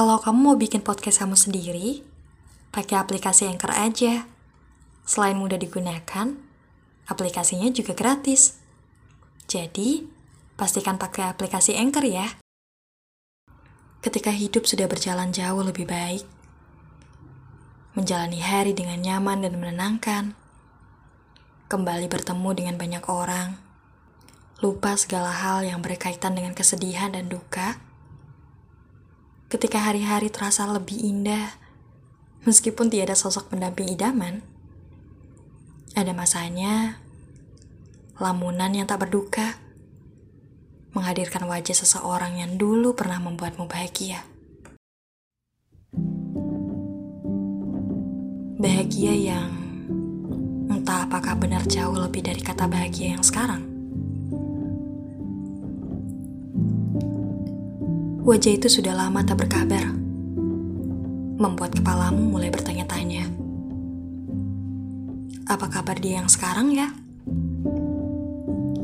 Kalau kamu mau bikin podcast kamu sendiri, pakai aplikasi Anchor aja. Selain mudah digunakan, aplikasinya juga gratis. Jadi, pastikan pakai aplikasi Anchor ya. Ketika hidup sudah berjalan jauh lebih baik, menjalani hari dengan nyaman dan menenangkan, kembali bertemu dengan banyak orang, lupa segala hal yang berkaitan dengan kesedihan dan duka, ketika hari-hari terasa lebih indah, meskipun tiada sosok pendamping idaman, ada masanya lamunan yang tak berduka menghadirkan wajah seseorang yang dulu pernah membuatmu bahagia. Bahagia yang entah apakah benar jauh lebih dari kata bahagia yang sekarang. Wajah itu sudah lama tak berkabar, membuat kepalamu mulai bertanya-tanya. Apa kabar dia yang sekarang ya?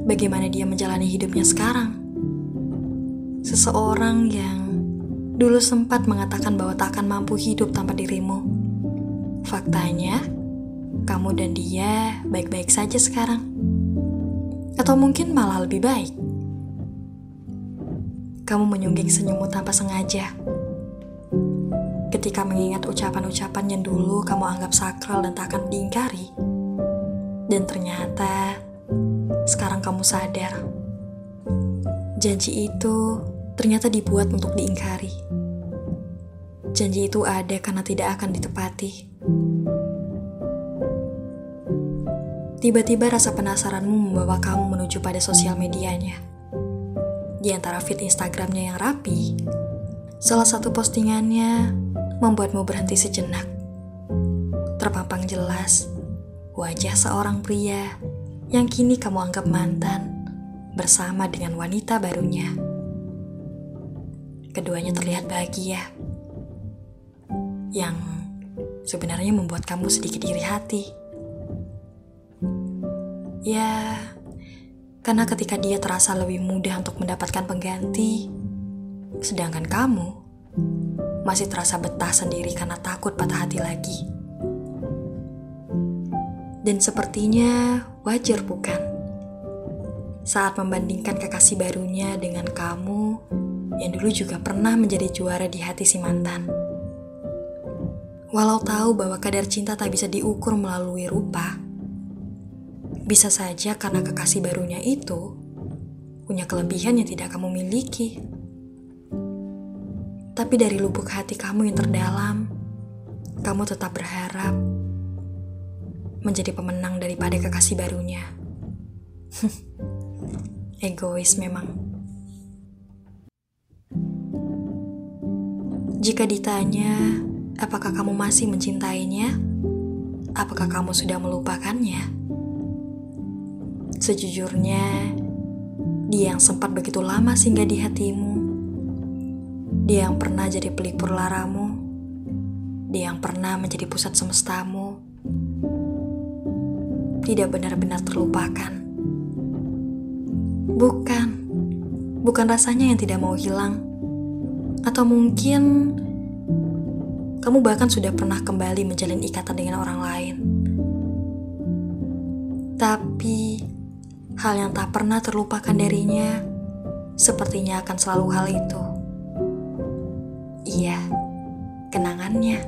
Bagaimana dia menjalani hidupnya sekarang? Seseorang yang dulu sempat mengatakan bahwa tak akan mampu hidup tanpa dirimu. Faktanya, kamu dan dia baik-baik saja sekarang. Atau mungkin malah lebih baik kamu menyungging senyummu tanpa sengaja. Ketika mengingat ucapan-ucapan yang dulu kamu anggap sakral dan tak akan diingkari. Dan ternyata sekarang kamu sadar. Janji itu ternyata dibuat untuk diingkari. Janji itu ada karena tidak akan ditepati. Tiba-tiba rasa penasaranmu membawa kamu menuju pada sosial medianya di antara feed Instagramnya yang rapi, salah satu postingannya membuatmu berhenti sejenak. Terpampang jelas wajah seorang pria yang kini kamu anggap mantan bersama dengan wanita barunya. Keduanya terlihat bahagia, yang sebenarnya membuat kamu sedikit iri hati. Ya, karena ketika dia terasa lebih mudah untuk mendapatkan pengganti, sedangkan kamu masih terasa betah sendiri karena takut patah hati lagi. Dan sepertinya wajar bukan? Saat membandingkan kekasih barunya dengan kamu yang dulu juga pernah menjadi juara di hati si mantan. Walau tahu bahwa kadar cinta tak bisa diukur melalui rupa, bisa saja karena kekasih barunya itu punya kelebihan yang tidak kamu miliki. Tapi dari lubuk hati kamu yang terdalam, kamu tetap berharap menjadi pemenang daripada kekasih barunya. Egois memang. Jika ditanya, apakah kamu masih mencintainya? Apakah kamu sudah melupakannya? Sejujurnya, dia yang sempat begitu lama singgah di hatimu, dia yang pernah jadi pelipur laramu, dia yang pernah menjadi pusat semestamu, tidak benar-benar terlupakan. Bukan, bukan rasanya yang tidak mau hilang, atau mungkin kamu bahkan sudah pernah kembali menjalin ikatan dengan orang lain. Tapi hal yang tak pernah terlupakan darinya, sepertinya akan selalu hal itu. Iya, kenangannya.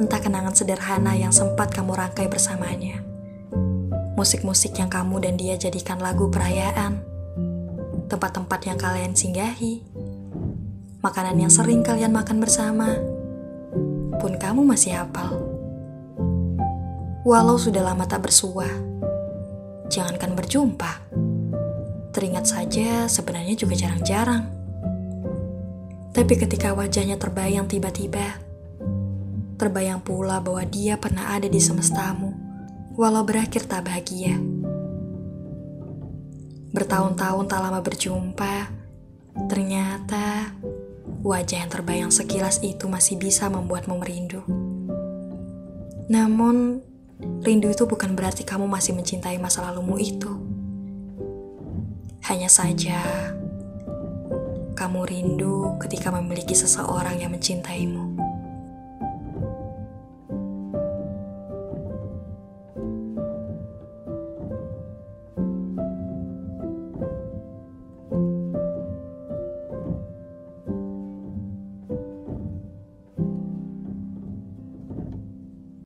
Entah kenangan sederhana yang sempat kamu rangkai bersamanya. Musik-musik yang kamu dan dia jadikan lagu perayaan. Tempat-tempat yang kalian singgahi. Makanan yang sering kalian makan bersama. Pun kamu masih hafal. Walau sudah lama tak bersuah, jangankan berjumpa. Teringat saja sebenarnya juga jarang-jarang. Tapi ketika wajahnya terbayang tiba-tiba, terbayang pula bahwa dia pernah ada di semestamu, walau berakhir tak bahagia. Bertahun-tahun tak lama berjumpa, ternyata wajah yang terbayang sekilas itu masih bisa membuatmu merindu. Namun, Rindu itu bukan berarti kamu masih mencintai masa lalumu itu. Hanya saja, kamu rindu ketika memiliki seseorang yang mencintaimu?